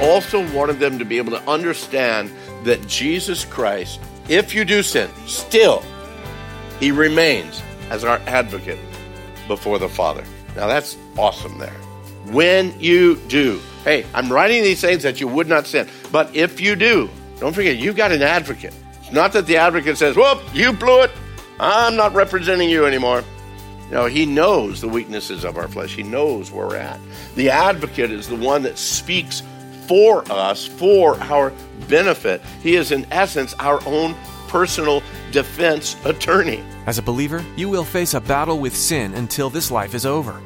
also wanted them to be able to understand that Jesus Christ, if you do sin, still, he remains as our advocate before the Father. Now that's awesome there. When you do, hey, I'm writing these things that you would not sin, but if you do, don't forget, you've got an advocate. It's not that the advocate says, whoop, you blew it. I'm not representing you anymore. No, he knows the weaknesses of our flesh. He knows where we're at. The advocate is the one that speaks for us, for our benefit. He is, in essence, our own personal defense attorney. As a believer, you will face a battle with sin until this life is over.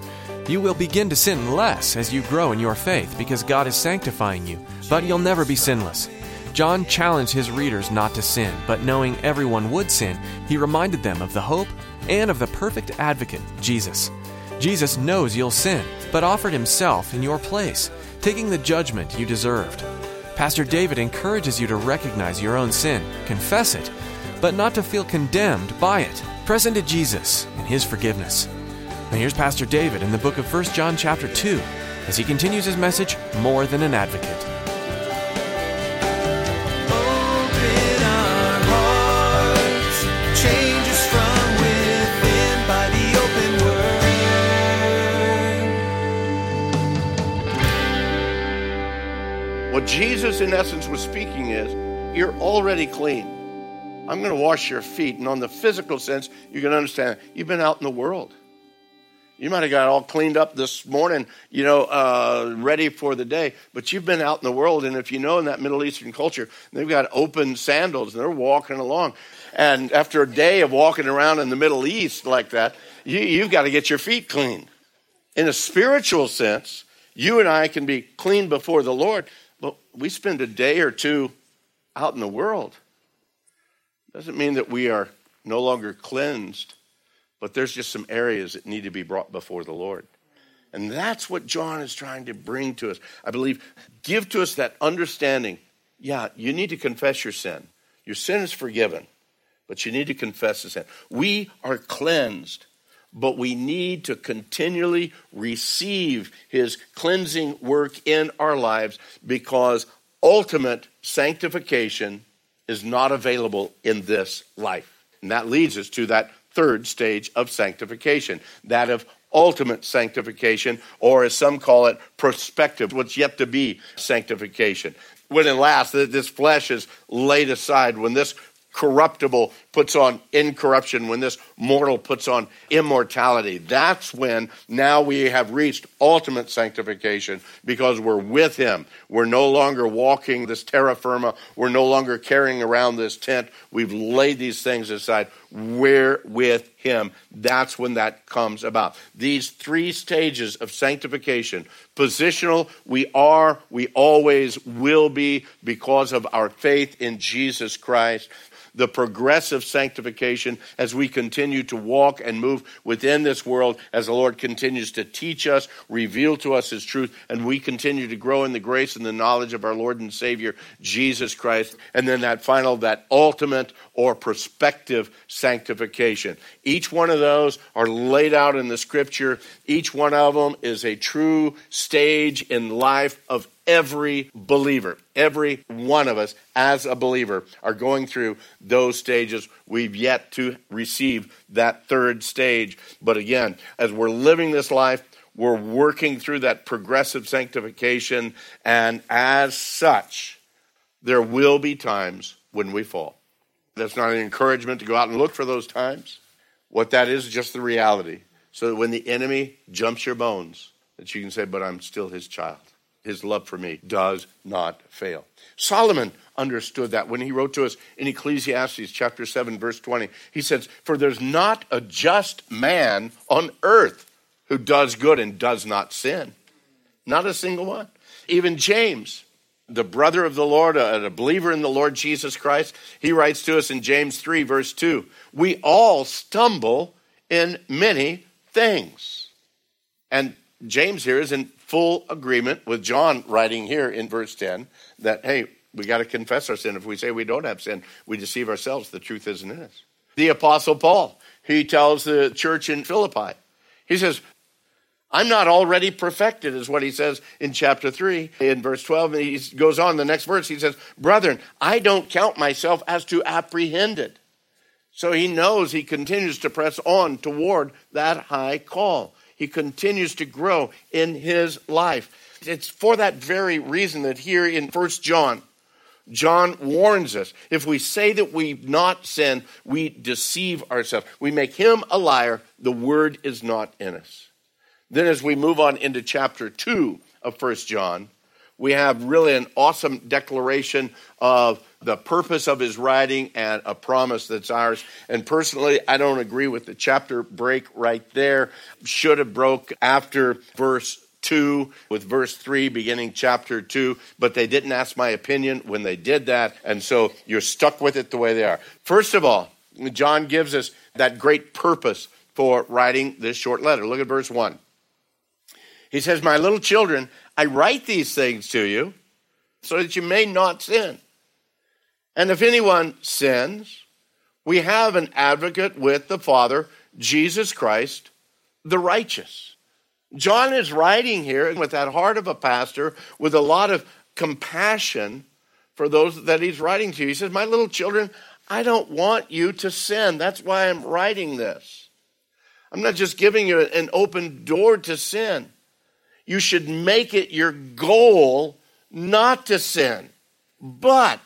You will begin to sin less as you grow in your faith because God is sanctifying you, but you'll never be sinless. John challenged his readers not to sin, but knowing everyone would sin, he reminded them of the hope and of the perfect advocate, Jesus. Jesus knows you'll sin, but offered himself in your place, taking the judgment you deserved. Pastor David encourages you to recognize your own sin, confess it, but not to feel condemned by it. Press into Jesus and his forgiveness. Now here's Pastor David in the book of 1 John chapter 2 as he continues his message, More Than an Advocate. What Jesus, in essence, was speaking is, you're already clean. I'm going to wash your feet. And on the physical sense, you can understand you've been out in the world. You might have got all cleaned up this morning, you know, uh, ready for the day, but you've been out in the world. And if you know in that Middle Eastern culture, they've got open sandals and they're walking along. And after a day of walking around in the Middle East like that, you, you've got to get your feet clean. In a spiritual sense, you and I can be clean before the Lord, but we spend a day or two out in the world. Doesn't mean that we are no longer cleansed, but there's just some areas that need to be brought before the Lord. And that's what John is trying to bring to us. I believe, give to us that understanding. Yeah, you need to confess your sin. Your sin is forgiven, but you need to confess the sin. We are cleansed, but we need to continually receive his cleansing work in our lives because ultimate sanctification is not available in this life. And that leads us to that third stage of sanctification, that of ultimate sanctification, or as some call it, prospective, what's yet to be sanctification. When at last this flesh is laid aside, when this corruptible puts on incorruption, when this mortal puts on immortality. That's when now we have reached ultimate sanctification because we're with Him. We're no longer walking this terra firma. We're no longer carrying around this tent. We've laid these things aside. We're with Him. That's when that comes about. These three stages of sanctification positional, we are, we always will be because of our faith in Jesus Christ the progressive sanctification as we continue to walk and move within this world, as the Lord continues to teach us, reveal to us His truth, and we continue to grow in the grace and the knowledge of our Lord and Savior, Jesus Christ. And then that final, that ultimate or prospective sanctification. Each one of those are laid out in the scripture. Each one of them is a true stage in life of every believer. Every one of us, as a believer, are going through those stages. We've yet to receive that third stage. But again, as we're living this life, we're working through that progressive sanctification. And as such, there will be times when we fall. That's not an encouragement to go out and look for those times. What that is, is just the reality. So that when the enemy jumps your bones, that you can say, But I'm still his child. His love for me does not fail. Solomon understood that when he wrote to us in Ecclesiastes chapter 7 verse 20. He says, "For there's not a just man on earth who does good and does not sin. Not a single one. Even James, the brother of the Lord, a, believer in the Lord Jesus Christ, he writes to us in James 3 verse 2, "We all stumble in many things." And James here is in full agreement with John writing here in verse 10 that, hey, we got to confess our sin. If we say we don't have sin, we deceive ourselves. The truth isn't in us. The Apostle Paul, he tells the church in Philippi, he says, I'm not already perfected, is what he says in chapter 3, in verse 12. And he goes on, the next verse, he says, Brethren, I don't count myself as to apprehended. So he knows he continues to press on toward that high call. He continues to grow in his life. It's for that very reason that here in First John, John warns us if we say that we've not sinned, we deceive ourselves. We make him a liar. The word is not in us. Then, as we move on into chapter 2 of First John, we have really an awesome declaration of the purpose of his writing and a promise that's ours. And personally, I don't agree with the chapter break right there. Should have broke after verse 2 with verse 3 beginning chapter 2 but they didn't ask my opinion when they did that and so you're stuck with it the way they are first of all john gives us that great purpose for writing this short letter look at verse 1 he says my little children i write these things to you so that you may not sin and if anyone sins, we have an advocate with the Father, Jesus Christ, the righteous. John is writing here with that heart of a pastor, with a lot of compassion for those that he's writing to. He says, My little children, I don't want you to sin. That's why I'm writing this. I'm not just giving you an open door to sin. You should make it your goal not to sin. But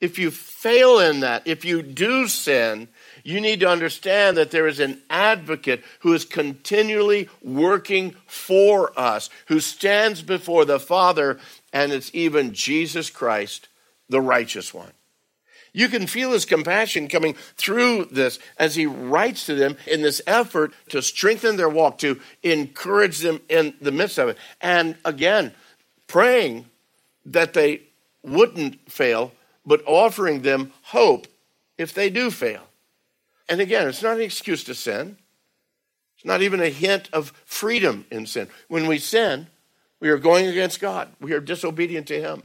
if you fail in that, if you do sin, you need to understand that there is an advocate who is continually working for us, who stands before the Father, and it's even Jesus Christ, the righteous one. You can feel his compassion coming through this as he writes to them in this effort to strengthen their walk, to encourage them in the midst of it. And again, praying that they wouldn't fail but offering them hope if they do fail. And again, it's not an excuse to sin. It's not even a hint of freedom in sin. When we sin, we are going against God. We are disobedient to Him.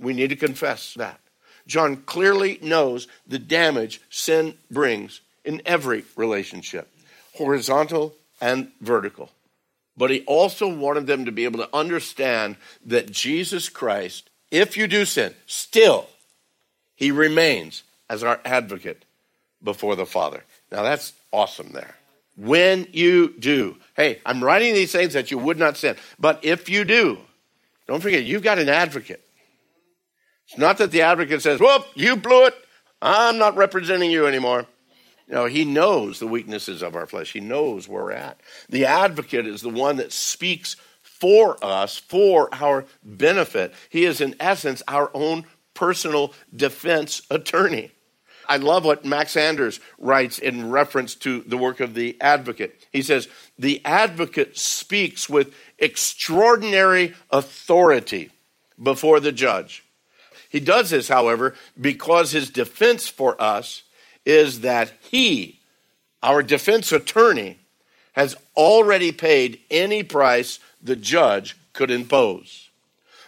We need to confess that. John clearly knows the damage sin brings in every relationship, horizontal and vertical. But he also wanted them to be able to understand that Jesus Christ, if you do sin, still he remains as our advocate before the Father. Now that's awesome there. When you do, hey, I'm writing these things that you would not sin, but if you do, don't forget, you've got an advocate. It's not that the advocate says, Whoop, you blew it. I'm not representing you anymore. No, he knows the weaknesses of our flesh. He knows where we're at. The advocate is the one that speaks for us, for our benefit. He is, in essence, our own personal defense attorney. I love what Max Anders writes in reference to the work of the advocate. He says, The advocate speaks with extraordinary authority before the judge. He does this, however, because his defense for us is that he, our defense attorney, has already paid any price the judge could impose.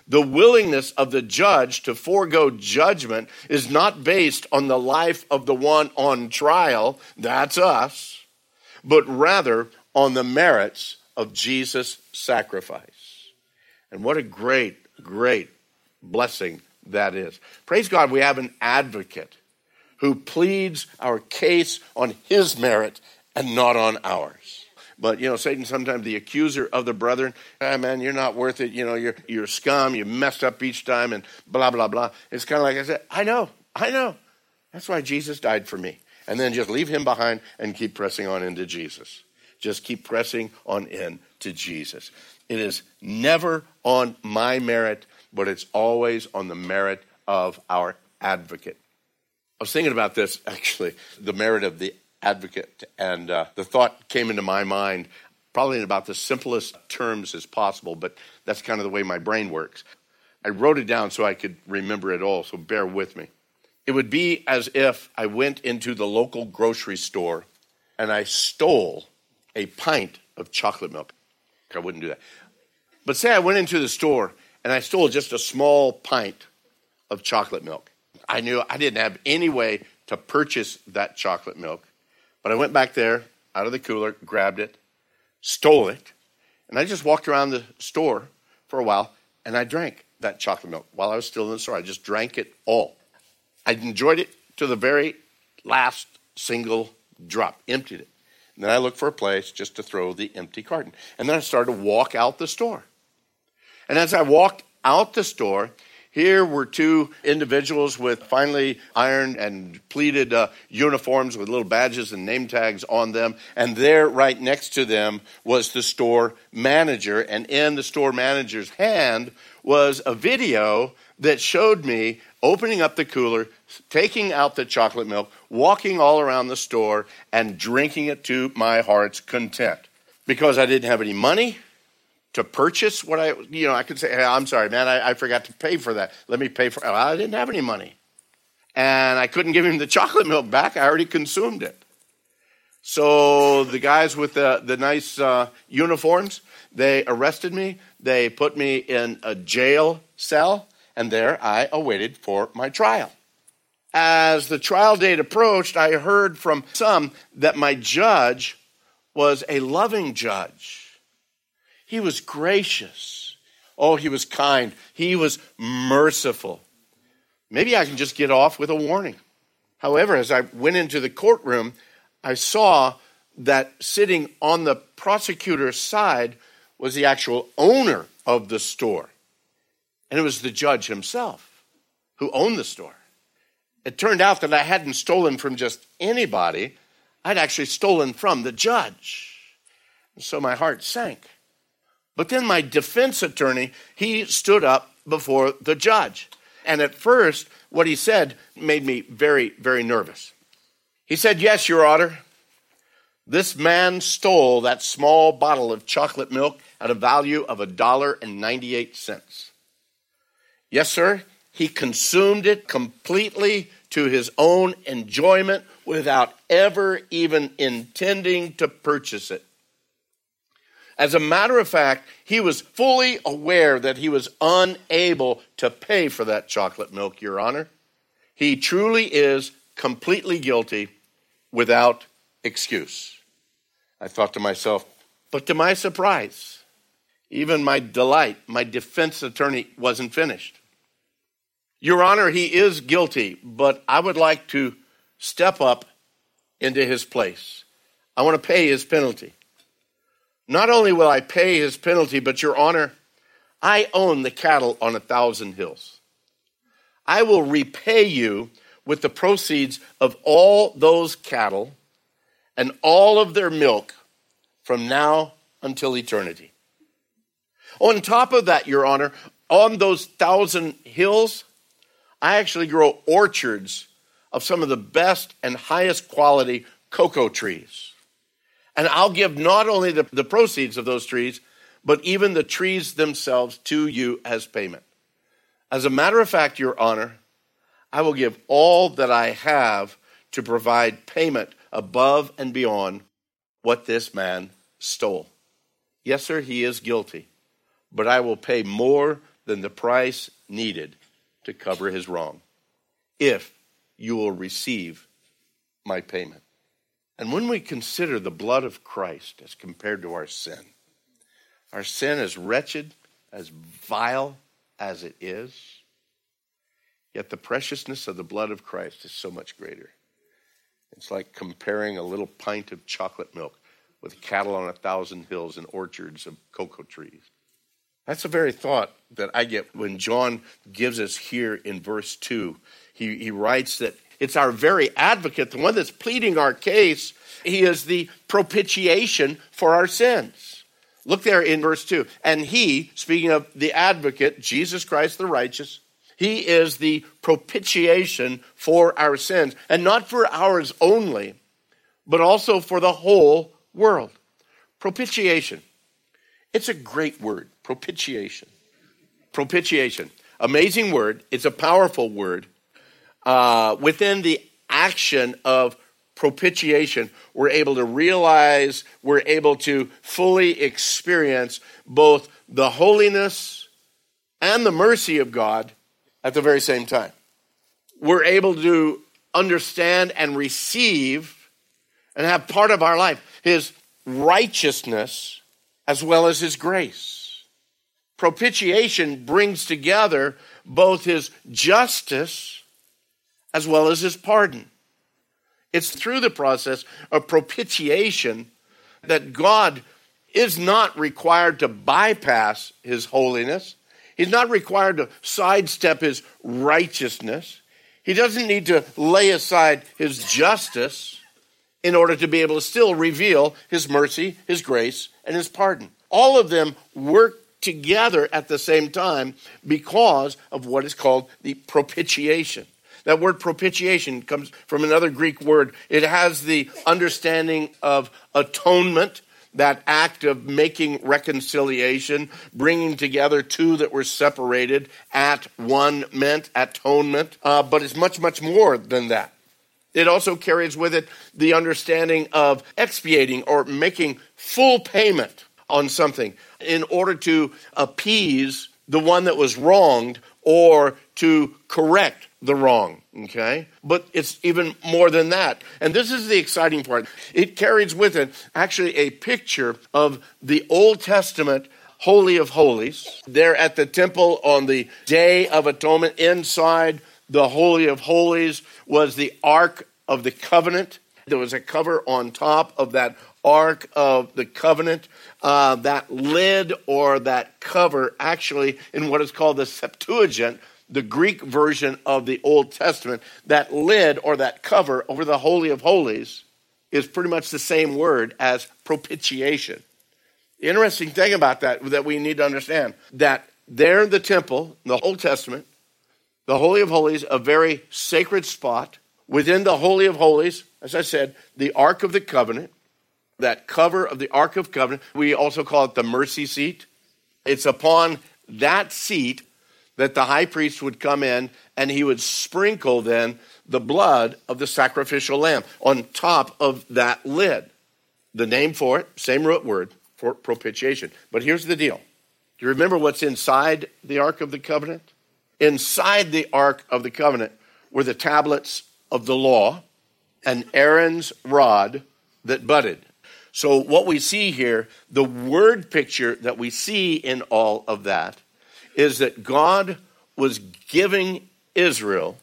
The willingness of the judge to forego judgment is not based on the life of the one on trial, that's us, but rather on the merits of Jesus' sacrifice. And what a great, great blessing that is. Praise God, we have an advocate who pleads our case on his merit and not on ours. But you know, Satan sometimes the accuser of the brethren, ah man, you're not worth it. You know, you're you're scum. You messed up each time, and blah blah blah. It's kind of like I said, I know, I know. That's why Jesus died for me. And then just leave him behind and keep pressing on into Jesus. Just keep pressing on in to Jesus. It is never on my merit, but it's always on the merit of our advocate. I was thinking about this actually, the merit of the advocate, and uh, the thought came into my mind probably in about the simplest terms as possible, but that's kind of the way my brain works. I wrote it down so I could remember it all, so bear with me. It would be as if I went into the local grocery store and I stole a pint of chocolate milk. I wouldn't do that. But say I went into the store and I stole just a small pint of chocolate milk. I knew I didn't have any way to purchase that chocolate milk. But I went back there out of the cooler, grabbed it, stole it, and I just walked around the store for a while and I drank that chocolate milk while I was still in the store. I just drank it all. I enjoyed it to the very last single drop, emptied it. And then I looked for a place just to throw the empty carton. And then I started to walk out the store. And as I walked out the store, here were two individuals with finely ironed and pleated uh, uniforms with little badges and name tags on them. And there, right next to them, was the store manager. And in the store manager's hand was a video that showed me opening up the cooler, taking out the chocolate milk, walking all around the store, and drinking it to my heart's content. Because I didn't have any money to purchase what I, you know, I could say, hey, I'm sorry, man, I, I forgot to pay for that. Let me pay for it. I didn't have any money. And I couldn't give him the chocolate milk back. I already consumed it. So the guys with the, the nice uh, uniforms, they arrested me. They put me in a jail cell and there I awaited for my trial. As the trial date approached, I heard from some that my judge was a loving judge. He was gracious. Oh, he was kind. He was merciful. Maybe I can just get off with a warning. However, as I went into the courtroom, I saw that sitting on the prosecutor's side was the actual owner of the store. And it was the judge himself who owned the store. It turned out that I hadn't stolen from just anybody, I'd actually stolen from the judge. And so my heart sank. But then my defense attorney, he stood up before the judge. And at first, what he said made me very, very nervous. He said, Yes, Your Honor, this man stole that small bottle of chocolate milk at a value of a dollar and 98 cents. Yes, sir. He consumed it completely to his own enjoyment without ever even intending to purchase it. As a matter of fact, he was fully aware that he was unable to pay for that chocolate milk, Your Honor. He truly is completely guilty without excuse. I thought to myself, but to my surprise, even my delight, my defense attorney wasn't finished. Your Honor, he is guilty, but I would like to step up into his place. I want to pay his penalty. Not only will I pay his penalty, but Your Honor, I own the cattle on a thousand hills. I will repay you with the proceeds of all those cattle and all of their milk from now until eternity. On top of that, Your Honor, on those thousand hills, I actually grow orchards of some of the best and highest quality cocoa trees. And I'll give not only the, the proceeds of those trees, but even the trees themselves to you as payment. As a matter of fact, Your Honor, I will give all that I have to provide payment above and beyond what this man stole. Yes, sir, he is guilty, but I will pay more than the price needed to cover his wrong if you will receive my payment. And when we consider the blood of Christ as compared to our sin, our sin is wretched, as vile as it is, yet the preciousness of the blood of Christ is so much greater. It's like comparing a little pint of chocolate milk with cattle on a thousand hills and orchards of cocoa trees. That's the very thought that I get when John gives us here in verse 2. He, he writes that it's our very advocate, the one that's pleading our case. He is the propitiation for our sins. Look there in verse 2. And he, speaking of the advocate, Jesus Christ the righteous, he is the propitiation for our sins, and not for ours only, but also for the whole world. Propitiation. It's a great word, propitiation. Propitiation. Amazing word. It's a powerful word. Uh, within the action of propitiation, we're able to realize, we're able to fully experience both the holiness and the mercy of God at the very same time. We're able to understand and receive and have part of our life his righteousness as well as his grace. Propitiation brings together both his justice as well as his pardon. It's through the process of propitiation that God is not required to bypass his holiness. He's not required to sidestep his righteousness. He doesn't need to lay aside his justice in order to be able to still reveal his mercy, his grace, and his pardon. All of them work together at the same time because of what is called the propitiation. That word propitiation comes from another Greek word. It has the understanding of atonement, that act of making reconciliation, bringing together two that were separated at one meant atonement, uh, but it's much, much more than that. It also carries with it the understanding of expiating or making full payment on something in order to appease the one that was wronged or to correct the wrong, okay? But it's even more than that. And this is the exciting part. It carries with it actually a picture of the Old Testament Holy of Holies. There at the temple on the Day of Atonement, inside the Holy of Holies was the Ark of the Covenant. There was a cover on top of that Ark of the Covenant. Uh, that lid or that cover, actually, in what is called the Septuagint, the Greek version of the Old Testament, that lid or that cover over the Holy of Holies is pretty much the same word as propitiation. The interesting thing about that that we need to understand that there in the temple, in the Old Testament, the Holy of Holies, a very sacred spot. Within the Holy of Holies, as I said, the Ark of the Covenant, that cover of the Ark of Covenant, we also call it the mercy seat. It's upon that seat that the high priest would come in and he would sprinkle then the blood of the sacrificial lamb on top of that lid. The name for it, same root word for propitiation. But here's the deal. Do you remember what's inside the Ark of the Covenant? Inside the Ark of the Covenant were the tablets of the law and Aaron's rod that budded. So, what we see here, the word picture that we see in all of that, is that God was giving Israel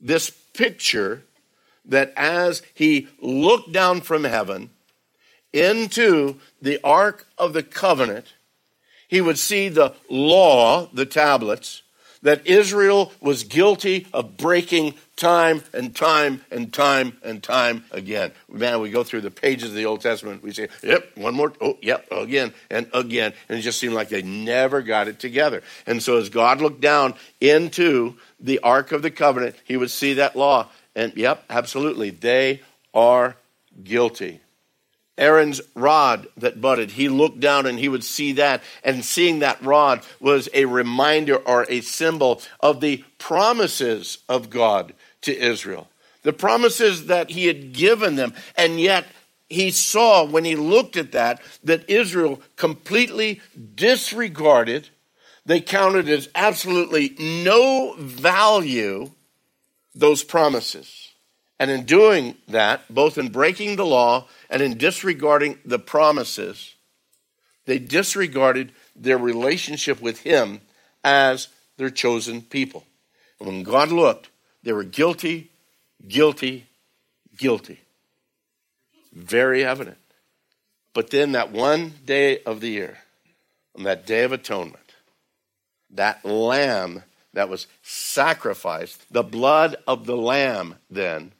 this picture that as he looked down from heaven into the Ark of the Covenant, he would see the law, the tablets, that Israel was guilty of breaking time and time and time and time again. Man, we go through the pages of the Old Testament, we say, yep, one more, oh, yep, again and again. And it just seemed like they never got it together. And so as God looked down into the Ark of the Covenant, he would see that law. And yep, absolutely, they are guilty. Aaron's rod that budded, he looked down and he would see that. And seeing that rod was a reminder or a symbol of the promises of God to Israel, the promises that he had given them. And yet, he saw when he looked at that that Israel completely disregarded, they counted as absolutely no value those promises. And in doing that, both in breaking the law and in disregarding the promises, they disregarded their relationship with Him as their chosen people. And when God looked, they were guilty, guilty, guilty. Very evident. But then that one day of the year, on that day of atonement, that lamb that was sacrificed, the blood of the lamb, then,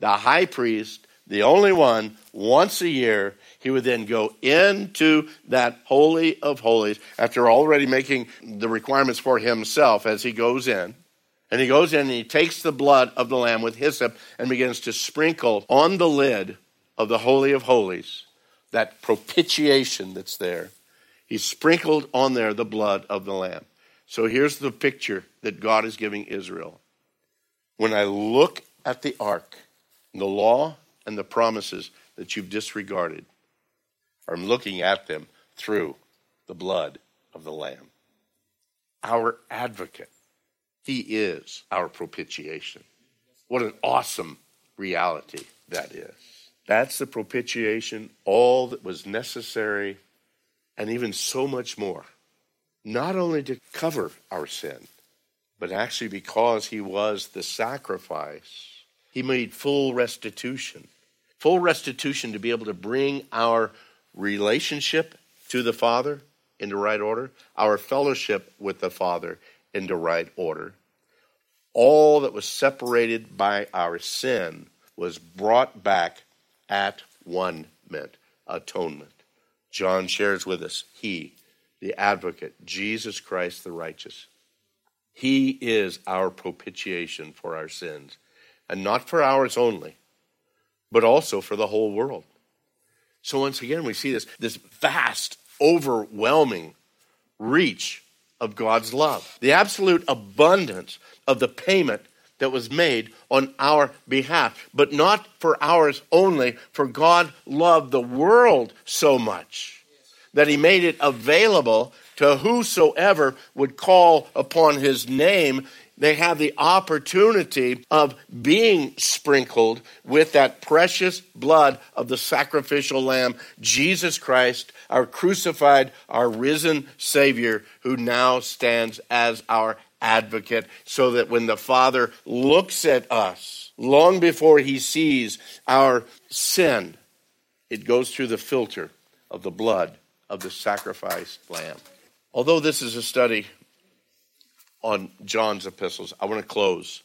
the high priest the only one, once a year, he would then go into that Holy of Holies after already making the requirements for himself as he goes in. And he goes in and he takes the blood of the lamb with hyssop and begins to sprinkle on the lid of the Holy of Holies, that propitiation that's there. He sprinkled on there the blood of the lamb. So here's the picture that God is giving Israel. When I look at the ark, the law and the promises that you've disregarded, I'm looking at them through the blood of the Lamb. Our advocate. He is our propitiation. What an awesome reality that is. That's the propitiation, all that was necessary, and even so much more. Not only to cover our sin, but actually because he was the sacrifice, he made full restitution. Full restitution to be able to bring our relationship to the Father into right order, our fellowship with the Father into right order. All that was separated by our sin was brought back at one meant atonement. John shares with us, He, the advocate, Jesus Christ the righteous. He is our propitiation for our sins, and not for ours only, but also for the whole world. So once again, we see this, this vast, overwhelming reach of God's love, the absolute abundance of the payment that was made on our behalf, but not for ours only, for God loved the world so much that he made it available to whosoever would call upon his name they have the opportunity of being sprinkled with that precious blood of the sacrificial lamb, Jesus Christ, our crucified, our risen Savior, who now stands as our advocate, so that when the Father looks at us, long before he sees our sin, it goes through the filter of the blood of the sacrificed lamb. Although this is a study on John's epistles, I want to close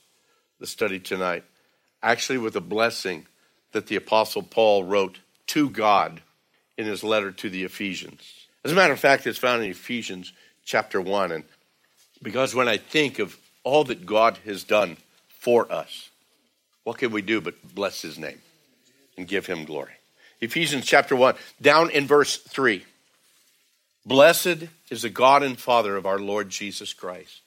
the study tonight actually with a blessing that the Apostle Paul wrote to God in his letter to the Ephesians. As a matter of fact, it's found in Ephesians chapter 1. And because when I think of all that God has done for us, what can we do but bless his name and give him glory? Ephesians chapter 1, down in verse 3. Blessed is the God and Father of our Lord Jesus Christ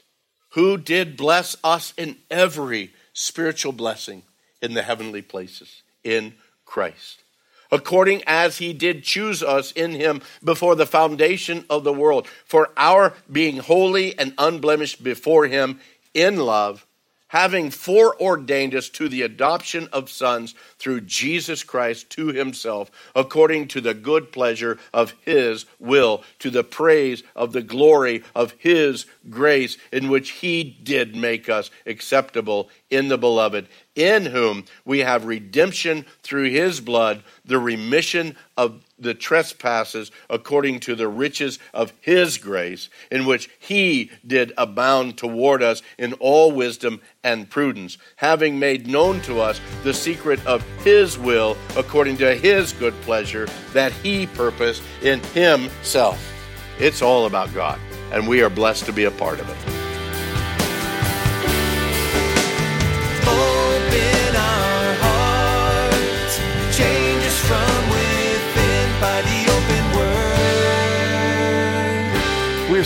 who did bless us in every spiritual blessing in the heavenly places in Christ. According as he did choose us in him before the foundation of the world, for our being holy and unblemished before him in love, having foreordained us to the adoption of sons through Jesus Christ to himself, according to the good pleasure of his will, to the praise of the glory of his grace, in which he did make us acceptable in the beloved, in whom we have redemption through his blood, the remission of the trespasses according to the riches of his grace, in which he did abound toward us in all wisdom and prudence, having made known to us the secret of his will according to his good pleasure that he purposed in himself. It's all about God, and we are blessed to be a part of it.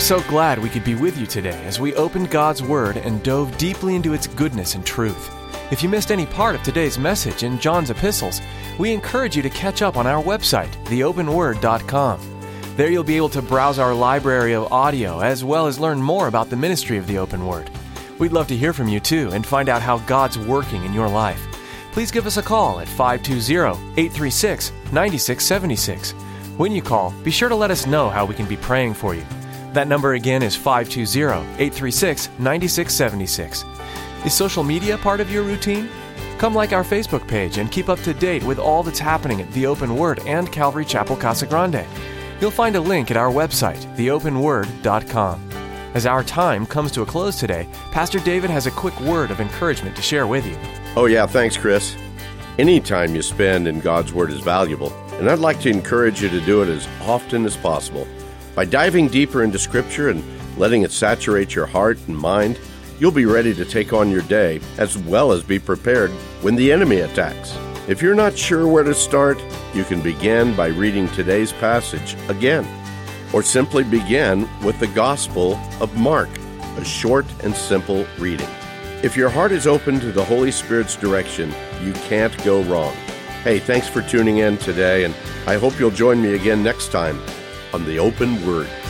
So glad we could be with you today as we opened God's Word and dove deeply into its goodness and truth. If you missed any part of today's message in John's epistles, we encourage you to catch up on our website, theopenword.com. There you'll be able to browse our library of audio as well as learn more about the ministry of the Open Word. We'd love to hear from you too and find out how God's working in your life. Please give us a call at 520 836 9676. When you call, be sure to let us know how we can be praying for you. That number again is 520 836 9676. Is social media part of your routine? Come like our Facebook page and keep up to date with all that's happening at The Open Word and Calvary Chapel Casa Grande. You'll find a link at our website, theopenword.com. As our time comes to a close today, Pastor David has a quick word of encouragement to share with you. Oh, yeah, thanks, Chris. Any time you spend in God's Word is valuable, and I'd like to encourage you to do it as often as possible. By diving deeper into Scripture and letting it saturate your heart and mind, you'll be ready to take on your day as well as be prepared when the enemy attacks. If you're not sure where to start, you can begin by reading today's passage again, or simply begin with the Gospel of Mark, a short and simple reading. If your heart is open to the Holy Spirit's direction, you can't go wrong. Hey, thanks for tuning in today, and I hope you'll join me again next time on the Open Word.